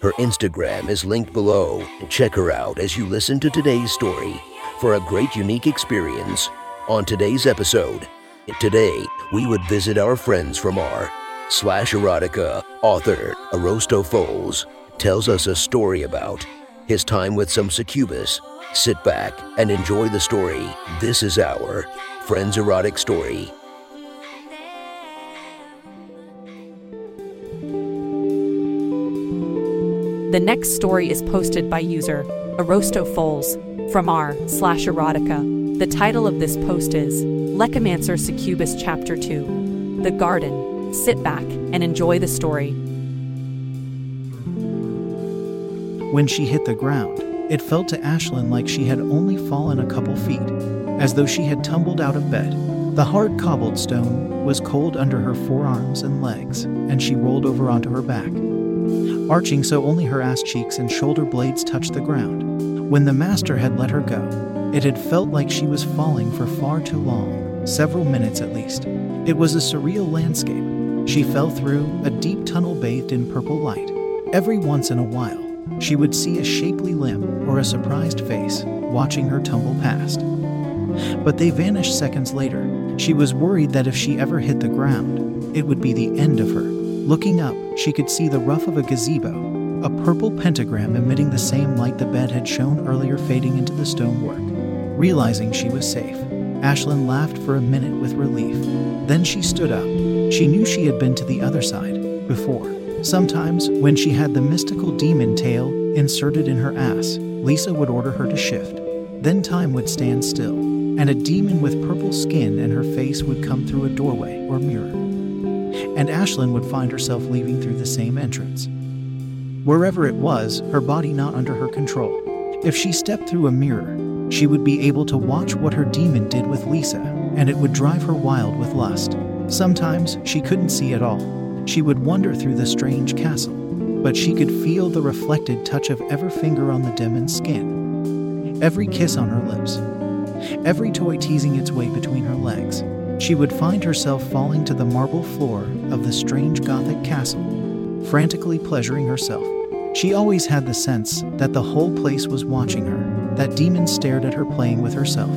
Her Instagram is linked below. Check her out as you listen to today's story for a great unique experience. On today's episode, today we would visit our friends from r slash erotica author Arosto Foles tells us a story about his time with some succubus. Sit back and enjoy the story. This is our Friends Erotic Story. The next story is posted by user Arosto Foles from r slash erotica. The title of this post is Lecomancer Succubus Chapter 2 The Garden. Sit back and enjoy the story. When she hit the ground, it felt to Ashlyn like she had only fallen a couple feet, as though she had tumbled out of bed. The hard cobbled stone was cold under her forearms and legs, and she rolled over onto her back arching so only her ass cheeks and shoulder blades touched the ground. When the master had let her go, it had felt like she was falling for far too long, several minutes at least. It was a surreal landscape. She fell through a deep tunnel bathed in purple light. Every once in a while, she would see a shapely limb or a surprised face watching her tumble past. But they vanished seconds later. She was worried that if she ever hit the ground, it would be the end of her. Looking up, she could see the roof of a gazebo, a purple pentagram emitting the same light the bed had shown earlier fading into the stonework. Realizing she was safe, Ashlyn laughed for a minute with relief. Then she stood up. She knew she had been to the other side before. Sometimes, when she had the mystical demon tail inserted in her ass, Lisa would order her to shift. Then time would stand still, and a demon with purple skin and her face would come through a doorway or mirror and Ashlyn would find herself leaving through the same entrance. Wherever it was, her body not under her control. If she stepped through a mirror, she would be able to watch what her demon did with Lisa, and it would drive her wild with lust. Sometimes she couldn't see at all. She would wander through the strange castle, but she could feel the reflected touch of every finger on the demon's skin, every kiss on her lips, every toy teasing its way between her legs she would find herself falling to the marble floor of the strange Gothic castle, frantically pleasuring herself. She always had the sense that the whole place was watching her, that demons stared at her playing with herself,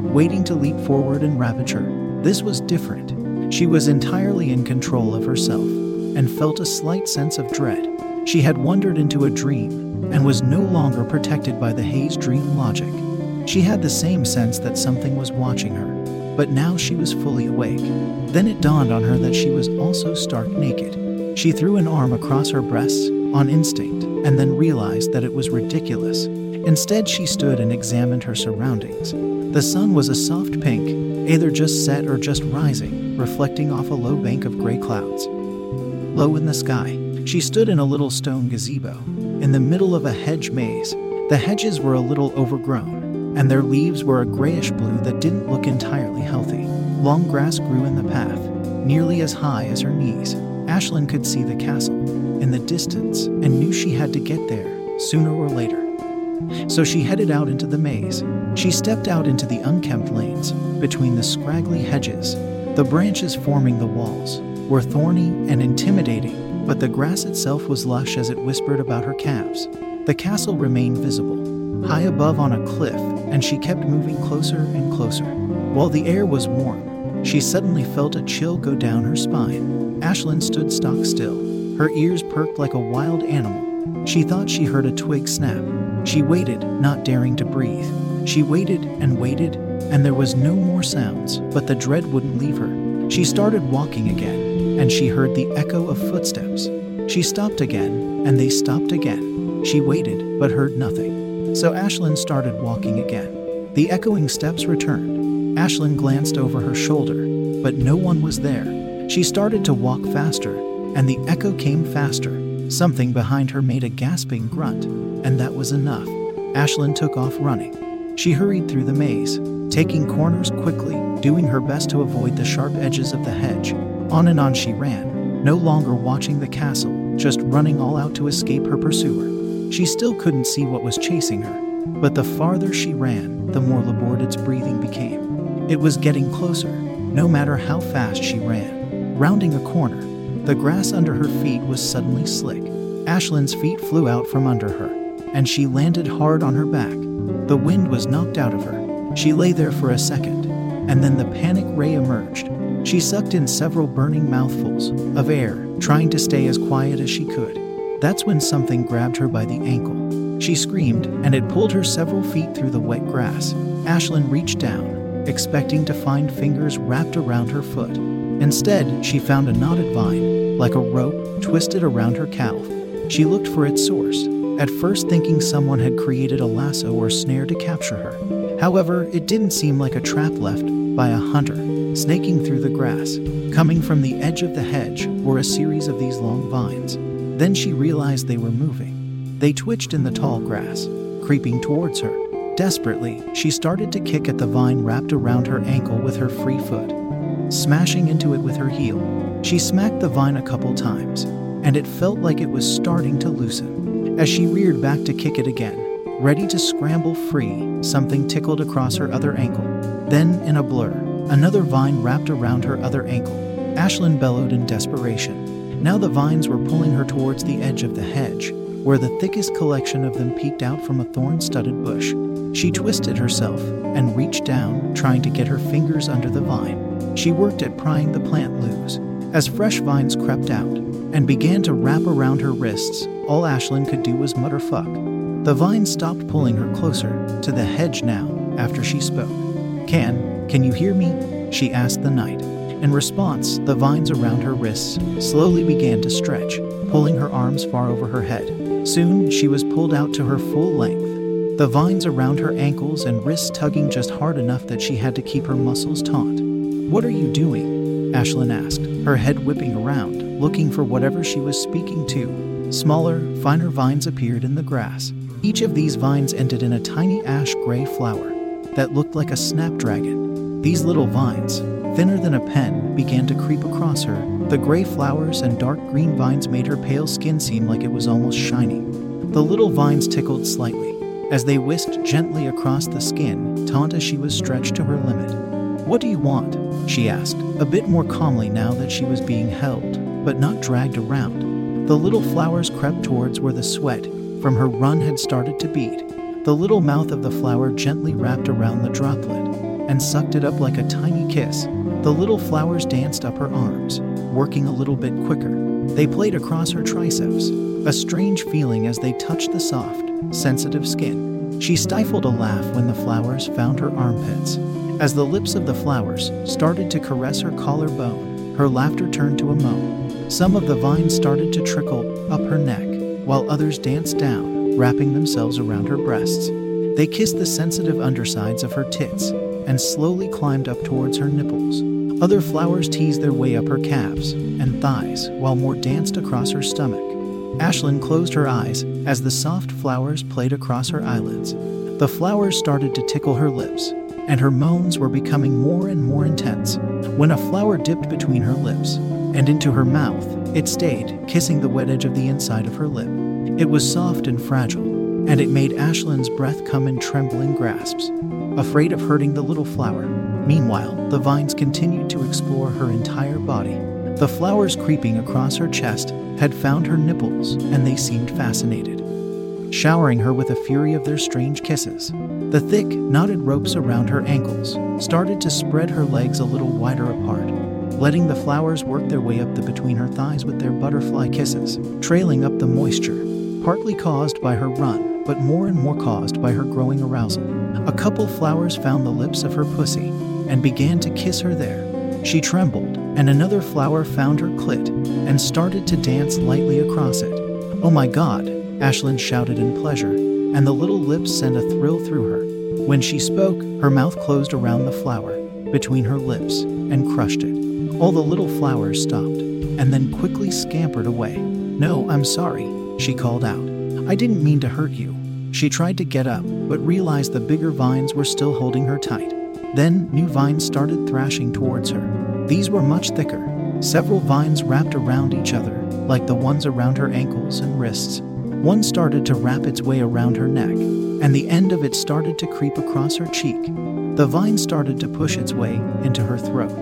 waiting to leap forward and ravage her. This was different. She was entirely in control of herself and felt a slight sense of dread. She had wandered into a dream and was no longer protected by the haze dream logic. She had the same sense that something was watching her but now she was fully awake. Then it dawned on her that she was also stark naked. She threw an arm across her breasts on instinct and then realized that it was ridiculous. Instead, she stood and examined her surroundings. The sun was a soft pink, either just set or just rising, reflecting off a low bank of gray clouds. Low in the sky, she stood in a little stone gazebo, in the middle of a hedge maze. The hedges were a little overgrown, and their leaves were a grayish blue that didn't look entirely healthy. Long grass grew in the path, nearly as high as her knees. Ashlyn could see the castle in the distance and knew she had to get there sooner or later. So she headed out into the maze. She stepped out into the unkempt lanes between the scraggly hedges. The branches forming the walls were thorny and intimidating, but the grass itself was lush as it whispered about her calves. The castle remained visible, high above on a cliff, and she kept moving closer and closer. While the air was warm, she suddenly felt a chill go down her spine. Ashlyn stood stock still, her ears perked like a wild animal. She thought she heard a twig snap. She waited, not daring to breathe. She waited and waited, and there was no more sounds, but the dread wouldn't leave her. She started walking again, and she heard the echo of footsteps. She stopped again, and they stopped again. She waited, but heard nothing. So Ashlyn started walking again. The echoing steps returned. Ashlyn glanced over her shoulder, but no one was there. She started to walk faster, and the echo came faster. Something behind her made a gasping grunt, and that was enough. Ashlyn took off running. She hurried through the maze, taking corners quickly, doing her best to avoid the sharp edges of the hedge. On and on she ran, no longer watching the castle, just running all out to escape her pursuer. She still couldn't see what was chasing her, but the farther she ran, the more labored its breathing became. It was getting closer, no matter how fast she ran. Rounding a corner, the grass under her feet was suddenly slick. Ashlyn's feet flew out from under her, and she landed hard on her back. The wind was knocked out of her. She lay there for a second, and then the panic ray emerged. She sucked in several burning mouthfuls of air, trying to stay as quiet as she could. That's when something grabbed her by the ankle. She screamed, and it pulled her several feet through the wet grass. Ashlyn reached down, expecting to find fingers wrapped around her foot. Instead, she found a knotted vine, like a rope, twisted around her calf. She looked for its source, at first thinking someone had created a lasso or snare to capture her. However, it didn't seem like a trap left by a hunter, snaking through the grass. Coming from the edge of the hedge were a series of these long vines. Then she realized they were moving. They twitched in the tall grass, creeping towards her. Desperately, she started to kick at the vine wrapped around her ankle with her free foot smashing into it with her heel. She smacked the vine a couple times, and it felt like it was starting to loosen. As she reared back to kick it again, ready to scramble free, something tickled across her other ankle. Then, in a blur, another vine wrapped around her other ankle. Ashlyn bellowed in desperation. Now the vines were pulling her towards the edge of the hedge, where the thickest collection of them peeked out from a thorn studded bush. She twisted herself and reached down, trying to get her fingers under the vine. She worked at prying the plant loose. As fresh vines crept out and began to wrap around her wrists, all Ashlyn could do was mutter fuck. The vine stopped pulling her closer to the hedge now after she spoke. Can, can you hear me? She asked the night. In response, the vines around her wrists slowly began to stretch, pulling her arms far over her head. Soon, she was pulled out to her full length, the vines around her ankles and wrists tugging just hard enough that she had to keep her muscles taut. What are you doing? Ashlyn asked, her head whipping around, looking for whatever she was speaking to. Smaller, finer vines appeared in the grass. Each of these vines ended in a tiny ash gray flower that looked like a snapdragon. These little vines, thinner than a pen, began to creep across her. The gray flowers and dark green vines made her pale skin seem like it was almost shiny. The little vines tickled slightly as they whisked gently across the skin, taut as she was stretched to her limit. What do you want? she asked, a bit more calmly now that she was being held, but not dragged around. The little flowers crept towards where the sweat from her run had started to beat. The little mouth of the flower gently wrapped around the droplet and sucked it up like a tiny kiss. The little flowers danced up her arms, working a little bit quicker. They played across her triceps, a strange feeling as they touched the soft, sensitive skin. She stifled a laugh when the flowers found her armpits as the lips of the flowers started to caress her collarbone, her laughter turned to a moan. Some of the vines started to trickle up her neck, while others danced down, wrapping themselves around her breasts. They kissed the sensitive undersides of her tits and slowly climbed up towards her nipples. Other flowers teased their way up her calves and thighs, while more danced across her stomach. Ashlyn closed her eyes as the soft flowers played across her eyelids. The flowers started to tickle her lips, and her moans were becoming more and more intense. When a flower dipped between her lips and into her mouth, it stayed, kissing the wet edge of the inside of her lip. It was soft and fragile, and it made Ashlyn's breath come in trembling grasps, afraid of hurting the little flower. Meanwhile, the vines continued to explore her entire body. The flowers creeping across her chest had found her nipples, and they seemed fascinated, showering her with a fury of their strange kisses. The thick, knotted ropes around her ankles started to spread her legs a little wider apart, letting the flowers work their way up the between her thighs with their butterfly kisses, trailing up the moisture, partly caused by her run, but more and more caused by her growing arousal. A couple flowers found the lips of her pussy and began to kiss her there. She trembled, and another flower found her clit and started to dance lightly across it. Oh my god, Ashlyn shouted in pleasure, and the little lips sent a thrill through her. When she spoke, her mouth closed around the flower, between her lips, and crushed it. All the little flowers stopped, and then quickly scampered away. No, I'm sorry, she called out. I didn't mean to hurt you. She tried to get up, but realized the bigger vines were still holding her tight. Then, new vines started thrashing towards her. These were much thicker. Several vines wrapped around each other, like the ones around her ankles and wrists. One started to wrap its way around her neck, and the end of it started to creep across her cheek. The vine started to push its way into her throat.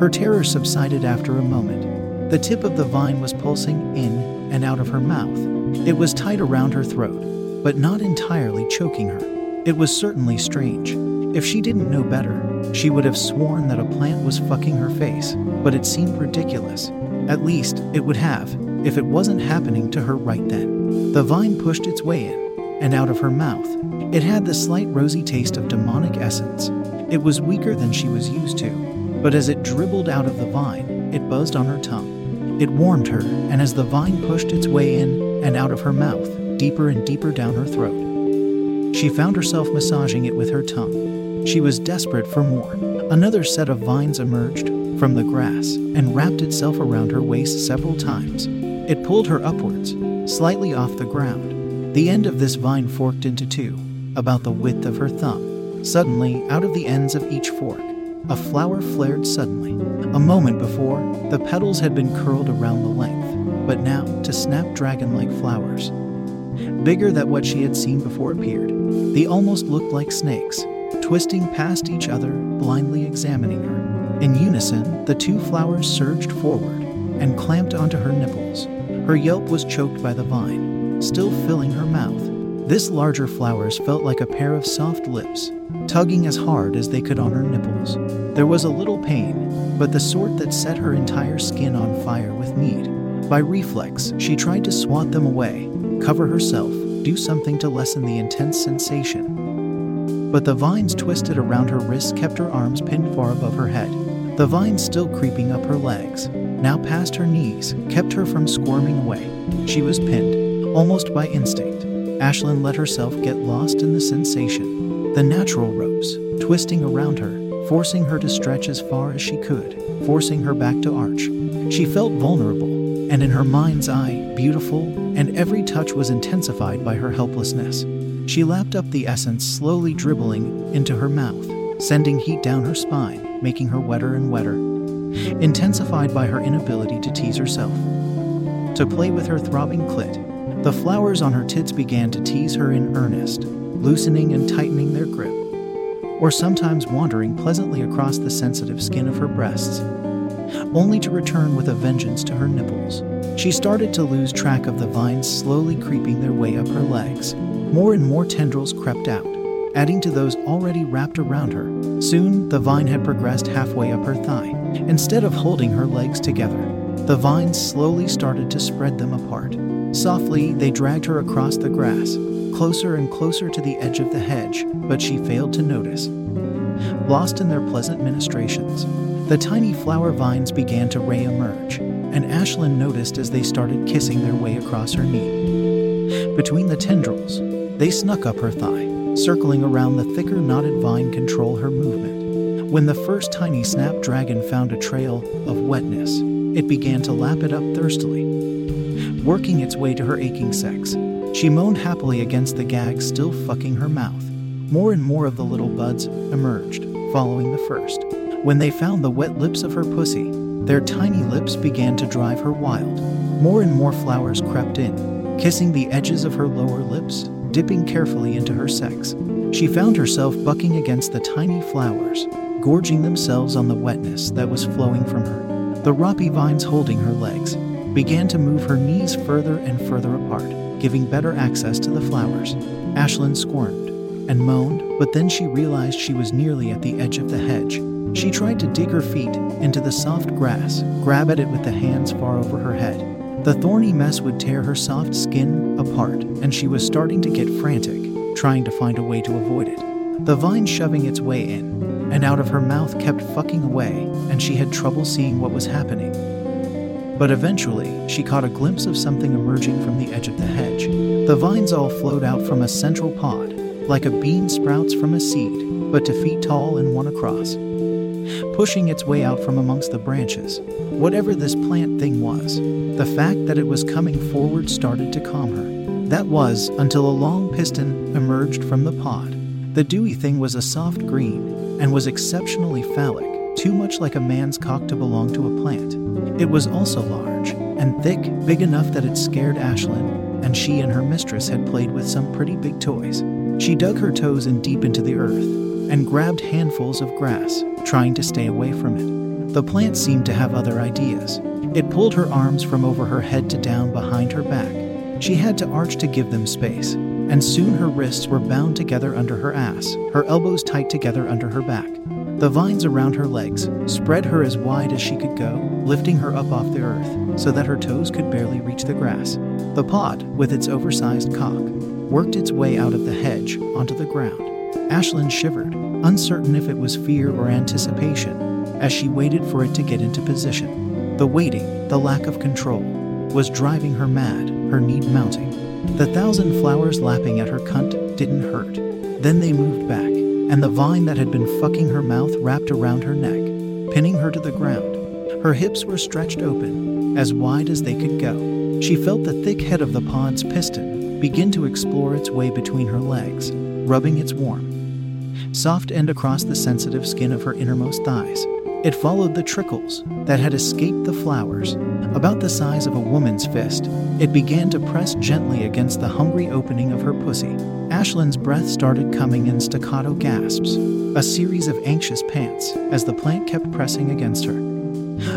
Her terror subsided after a moment. The tip of the vine was pulsing in and out of her mouth. It was tight around her throat, but not entirely choking her. It was certainly strange. If she didn't know better, she would have sworn that a plant was fucking her face, but it seemed ridiculous. At least, it would have, if it wasn't happening to her right then. The vine pushed its way in and out of her mouth. It had the slight rosy taste of demonic essence. It was weaker than she was used to, but as it dribbled out of the vine, it buzzed on her tongue. It warmed her, and as the vine pushed its way in and out of her mouth, deeper and deeper down her throat, she found herself massaging it with her tongue. She was desperate for more. Another set of vines emerged from the grass and wrapped itself around her waist several times. It pulled her upwards, slightly off the ground. The end of this vine forked into two, about the width of her thumb. Suddenly, out of the ends of each fork, a flower flared suddenly. A moment before, the petals had been curled around the length, but now to snapdragon like flowers. Bigger than what she had seen before appeared. They almost looked like snakes, twisting past each other, blindly examining her. In unison, the two flowers surged forward and clamped onto her nipples. Her yelp was choked by the vine, still filling her mouth. This larger flowers felt like a pair of soft lips, tugging as hard as they could on her nipples. There was a little pain, but the sort that set her entire skin on fire with need. By reflex, she tried to swat them away, cover herself, do something to lessen the intense sensation but the vines twisted around her wrists kept her arms pinned far above her head. The vines still creeping up her legs, now past her knees, kept her from squirming away. She was pinned, almost by instinct. Ashlyn let herself get lost in the sensation. The natural ropes, twisting around her, forcing her to stretch as far as she could, forcing her back to arch. She felt vulnerable, and in her mind's eye, beautiful, and every touch was intensified by her helplessness. She lapped up the essence, slowly dribbling into her mouth, sending heat down her spine, making her wetter and wetter, intensified by her inability to tease herself. To play with her throbbing clit, the flowers on her tits began to tease her in earnest, loosening and tightening their grip, or sometimes wandering pleasantly across the sensitive skin of her breasts, only to return with a vengeance to her nipples. She started to lose track of the vines slowly creeping their way up her legs, more and more tendrils crept out, adding to those already wrapped around her. Soon, the vine had progressed halfway up her thigh. Instead of holding her legs together, the vines slowly started to spread them apart. Softly, they dragged her across the grass, closer and closer to the edge of the hedge, but she failed to notice. Lost in their pleasant ministrations, the tiny flower vines began to re-emerge, and Ashlyn noticed as they started kissing their way across her knee. Between the tendrils, they snuck up her thigh, circling around the thicker knotted vine control her movement. When the first tiny snapdragon found a trail of wetness, it began to lap it up thirstily. Working its way to her aching sex, she moaned happily against the gag still fucking her mouth. More and more of the little buds emerged, following the first. When they found the wet lips of her pussy, their tiny lips began to drive her wild. More and more flowers crept in, kissing the edges of her lower lips, dipping carefully into her sex. She found herself bucking against the tiny flowers, gorging themselves on the wetness that was flowing from her. The roppy vines holding her legs began to move her knees further and further apart, giving better access to the flowers. Ashlyn squirmed and moaned, but then she realized she was nearly at the edge of the hedge. She tried to dig her feet into the soft grass, grab at it with the hands far over her head, the thorny mess would tear her soft skin apart, and she was starting to get frantic, trying to find a way to avoid it. The vine shoving its way in and out of her mouth kept fucking away, and she had trouble seeing what was happening. But eventually, she caught a glimpse of something emerging from the edge of the hedge. The vines all flowed out from a central pod, like a bean sprouts from a seed, but two feet tall and one across pushing its way out from amongst the branches. Whatever this plant thing was, the fact that it was coming forward started to calm her. That was until a long piston emerged from the pod. The dewy thing was a soft green and was exceptionally phallic, too much like a man's cock to belong to a plant. It was also large and thick, big enough that it scared Ashlyn, and she and her mistress had played with some pretty big toys. She dug her toes in deep into the earth and grabbed handfuls of grass, trying to stay away from it. The plant seemed to have other ideas. It pulled her arms from over her head to down behind her back. She had to arch to give them space, and soon her wrists were bound together under her ass, her elbows tight together under her back. The vines around her legs spread her as wide as she could go, lifting her up off the earth so that her toes could barely reach the grass. The pod, with its oversized cock, worked its way out of the hedge onto the ground. Ashlyn shivered, uncertain if it was fear or anticipation, as she waited for it to get into position. The waiting, the lack of control, was driving her mad, her need mounting. The thousand flowers lapping at her cunt didn't hurt. Then they moved back, and the vine that had been fucking her mouth wrapped around her neck, pinning her to the ground. Her hips were stretched open, as wide as they could go. She felt the thick head of the pod's piston begin to explore its way between her legs, rubbing its warm, soft end across the sensitive skin of her innermost thighs. It followed the trickles that had escaped the flowers. About the size of a woman's fist, it began to press gently against the hungry opening of her pussy. Ashlyn's breath started coming in staccato gasps, a series of anxious pants as the plant kept pressing against her,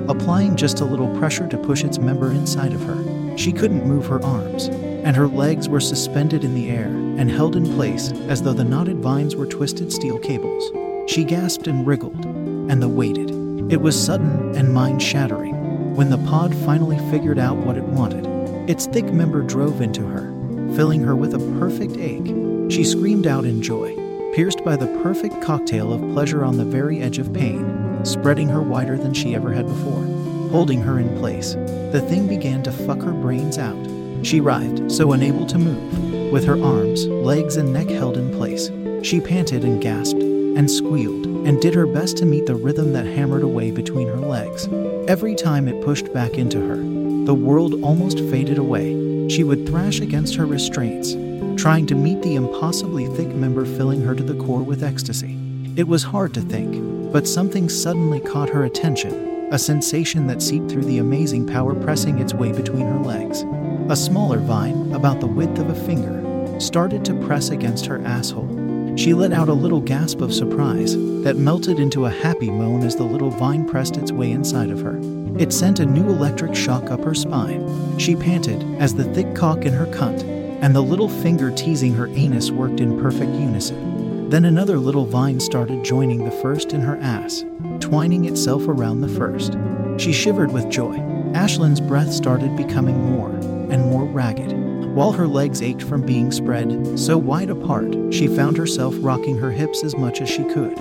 applying just a little pressure to push its member inside of her. She couldn't move her arms, and her legs were suspended in the air and held in place as though the knotted vines were twisted steel cables. She gasped and wriggled, and the waited. It was sudden and mind shattering when the pod finally figured out what it wanted. Its thick member drove into her, filling her with a perfect ache. She screamed out in joy, pierced by the perfect cocktail of pleasure on the very edge of pain, spreading her wider than she ever had before. Holding her in place, the thing began to fuck her brains out. She writhed, so unable to move, with her arms, legs, and neck held in place. She panted and gasped and squealed and did her best to meet the rhythm that hammered away between her legs. Every time it pushed back into her, the world almost faded away. She would thrash against her restraints, trying to meet the impossibly thick member filling her to the core with ecstasy. It was hard to think, but something suddenly caught her attention, a sensation that seeped through the amazing power pressing its way between her legs. A smaller vine, about the width of a finger, started to press against her asshole. She let out a little gasp of surprise that melted into a happy moan as the little vine pressed its way inside of her. It sent a new electric shock up her spine. She panted as the thick cock in her cunt and the little finger teasing her anus worked in perfect unison. Then another little vine started joining the first in her ass, twining itself around the first. She shivered with joy. Ashlyn's breath started becoming more and more ragged. While her legs ached from being spread so wide apart, she found herself rocking her hips as much as she could,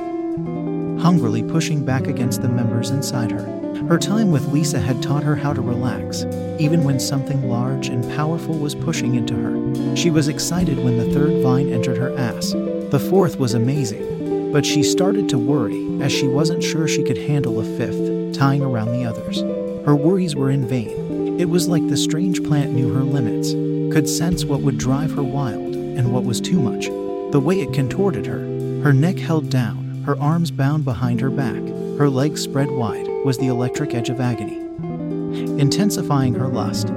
hungrily pushing back against the members inside her. Her time with Lisa had taught her how to relax, even when something large and powerful was pushing into her. She was excited when the third vine entered her ass. The fourth was amazing, but she started to worry as she wasn't sure she could handle a fifth, tying around the others. Her worries were in vain. It was like the strange plant knew her limits, could sense what would drive her wild and what was too much. The way it contorted her, her neck held down, her arms bound behind her back, her legs spread wide, was the electric edge of agony, intensifying her lust,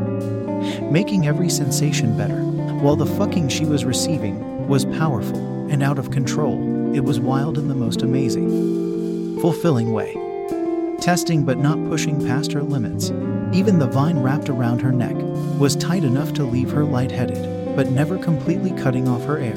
making every sensation better. While the fucking she was receiving was powerful and out of control, it was wild in the most amazing, fulfilling way. Testing but not pushing past her limits. Even the vine wrapped around her neck was tight enough to leave her lightheaded, but never completely cutting off her air.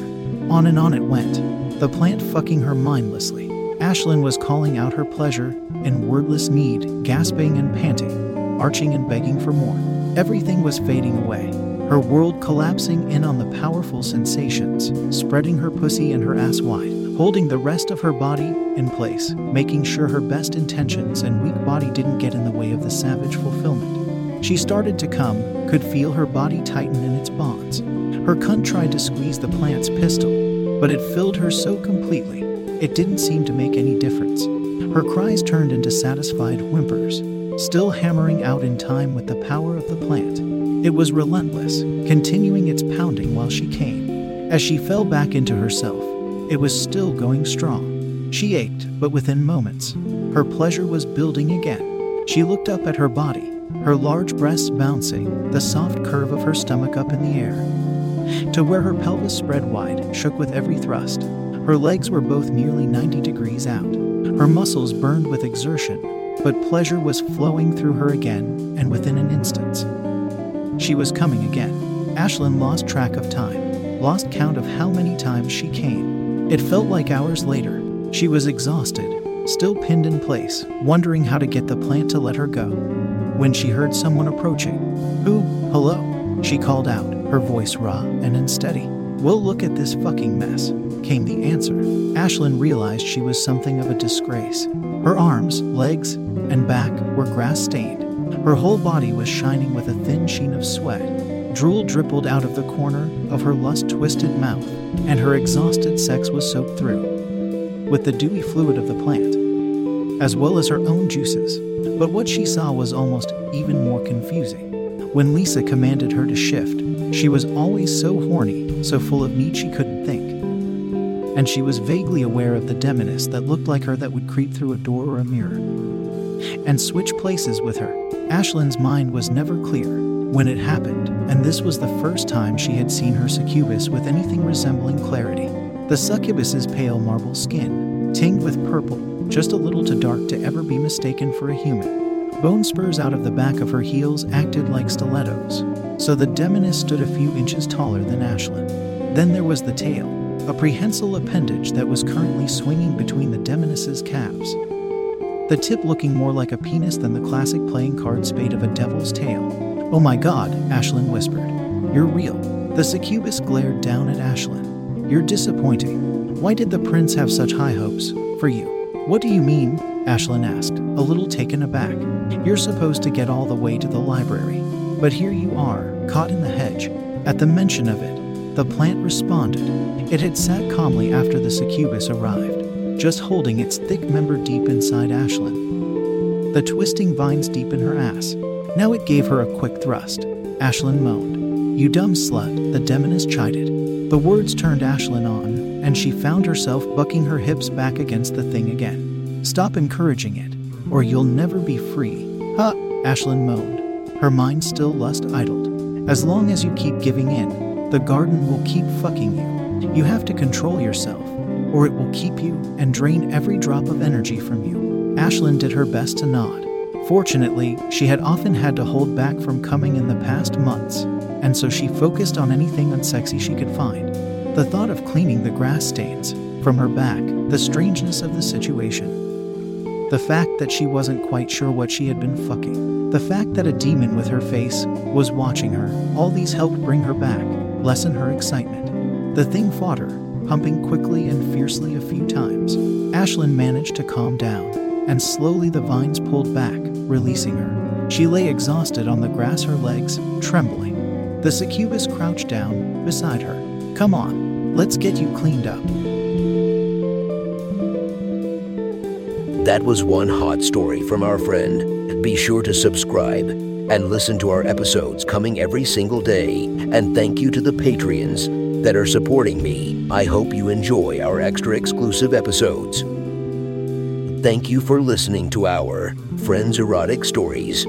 On and on it went, the plant fucking her mindlessly. Ashlyn was calling out her pleasure and wordless need, gasping and panting, arching and begging for more. Everything was fading away, her world collapsing in on the powerful sensations, spreading her pussy and her ass wide, holding the rest of her body in place, making sure her best intentions and weak body didn't get in the way of the savage fulfillment. She started to come, could feel her body tighten in its bonds. Her cunt tried to squeeze the plant's pistol, but it filled her so completely, it didn't seem to make any difference. Her cries turned into satisfied whimpers, still hammering out in time with the power of the plant. It was relentless, continuing its pounding while she came. As she fell back into herself, it was still going strong. She ached, but within moments, her pleasure was building again. She looked up at her body, her large breasts bouncing, the soft curve of her stomach up in the air, to where her pelvis spread wide, shook with every thrust. Her legs were both nearly 90 degrees out. Her muscles burned with exertion, but pleasure was flowing through her again, and within an instant, she was coming again. Ashlyn lost track of time, lost count of how many times she came. It felt like hours later. She was exhausted, still pinned in place, wondering how to get the plant to let her go. When she heard someone approaching, Who? Hello? She called out, her voice raw and unsteady. We'll look at this fucking mess, came the answer. Ashlyn realized she was something of a disgrace. Her arms, legs, and back were grass stained. Her whole body was shining with a thin sheen of sweat. Drool dribbled out of the corner of her lust twisted mouth, and her exhausted sex was soaked through with the dewy fluid of the plant, as well as her own juices. But what she saw was almost even more confusing. When Lisa commanded her to shift, she was always so horny, so full of need she couldn't think. And she was vaguely aware of the demoness that looked like her that would creep through a door or a mirror and switch places with her. Ashlyn's mind was never clear when it happened, and this was the first time she had seen her succubus with anything resembling clarity. The succubus's pale marble skin, tinged with purple, just a little too dark to ever be mistaken for a human. Bone spurs out of the back of her heels acted like stilettos, so the demoness stood a few inches taller than Ashlyn. Then there was the tail, a prehensile appendage that was currently swinging between the demoness's calves. The tip looking more like a penis than the classic playing card spade of a devil's tail. Oh my god, Ashlyn whispered. You're real. The succubus glared down at Ashlyn. You're disappointing. Why did the prince have such high hopes for you? What do you mean? Ashlyn asked, a little taken aback. You're supposed to get all the way to the library, but here you are, caught in the hedge. At the mention of it, the plant responded. It had sat calmly after the succubus arrived, just holding its thick member deep inside Ashlyn. The twisting vines deep in her ass. Now it gave her a quick thrust. Ashlyn moaned. You dumb slut, the demoness chided. The words turned Ashlyn on, and she found herself bucking her hips back against the thing again. Stop encouraging it, or you'll never be free. Huh, Ashlyn moaned, her mind still lust idled. As long as you keep giving in, the garden will keep fucking you. You have to control yourself, or it will keep you and drain every drop of energy from you. Ashlyn did her best to nod. Fortunately, she had often had to hold back from coming in the past months, and so she focused on anything unsexy she could find. The thought of cleaning the grass stains from her back, the strangeness of the situation, the fact that she wasn't quite sure what she had been fucking, the fact that a demon with her face was watching her, all these helped bring her back, lessen her excitement. The thing fought her, pumping quickly and fiercely a few times. Ashlyn managed to calm down, and slowly the vines pulled back, releasing her. She lay exhausted on the grass, her legs trembling. The succubus crouched down beside her. Come on, let's get you cleaned up. That was one hot story from our friend. Be sure to subscribe and listen to our episodes coming every single day. And thank you to the Patreons that are supporting me. I hope you enjoy our extra exclusive episodes. Thank you for listening to our Friends Erotic Stories.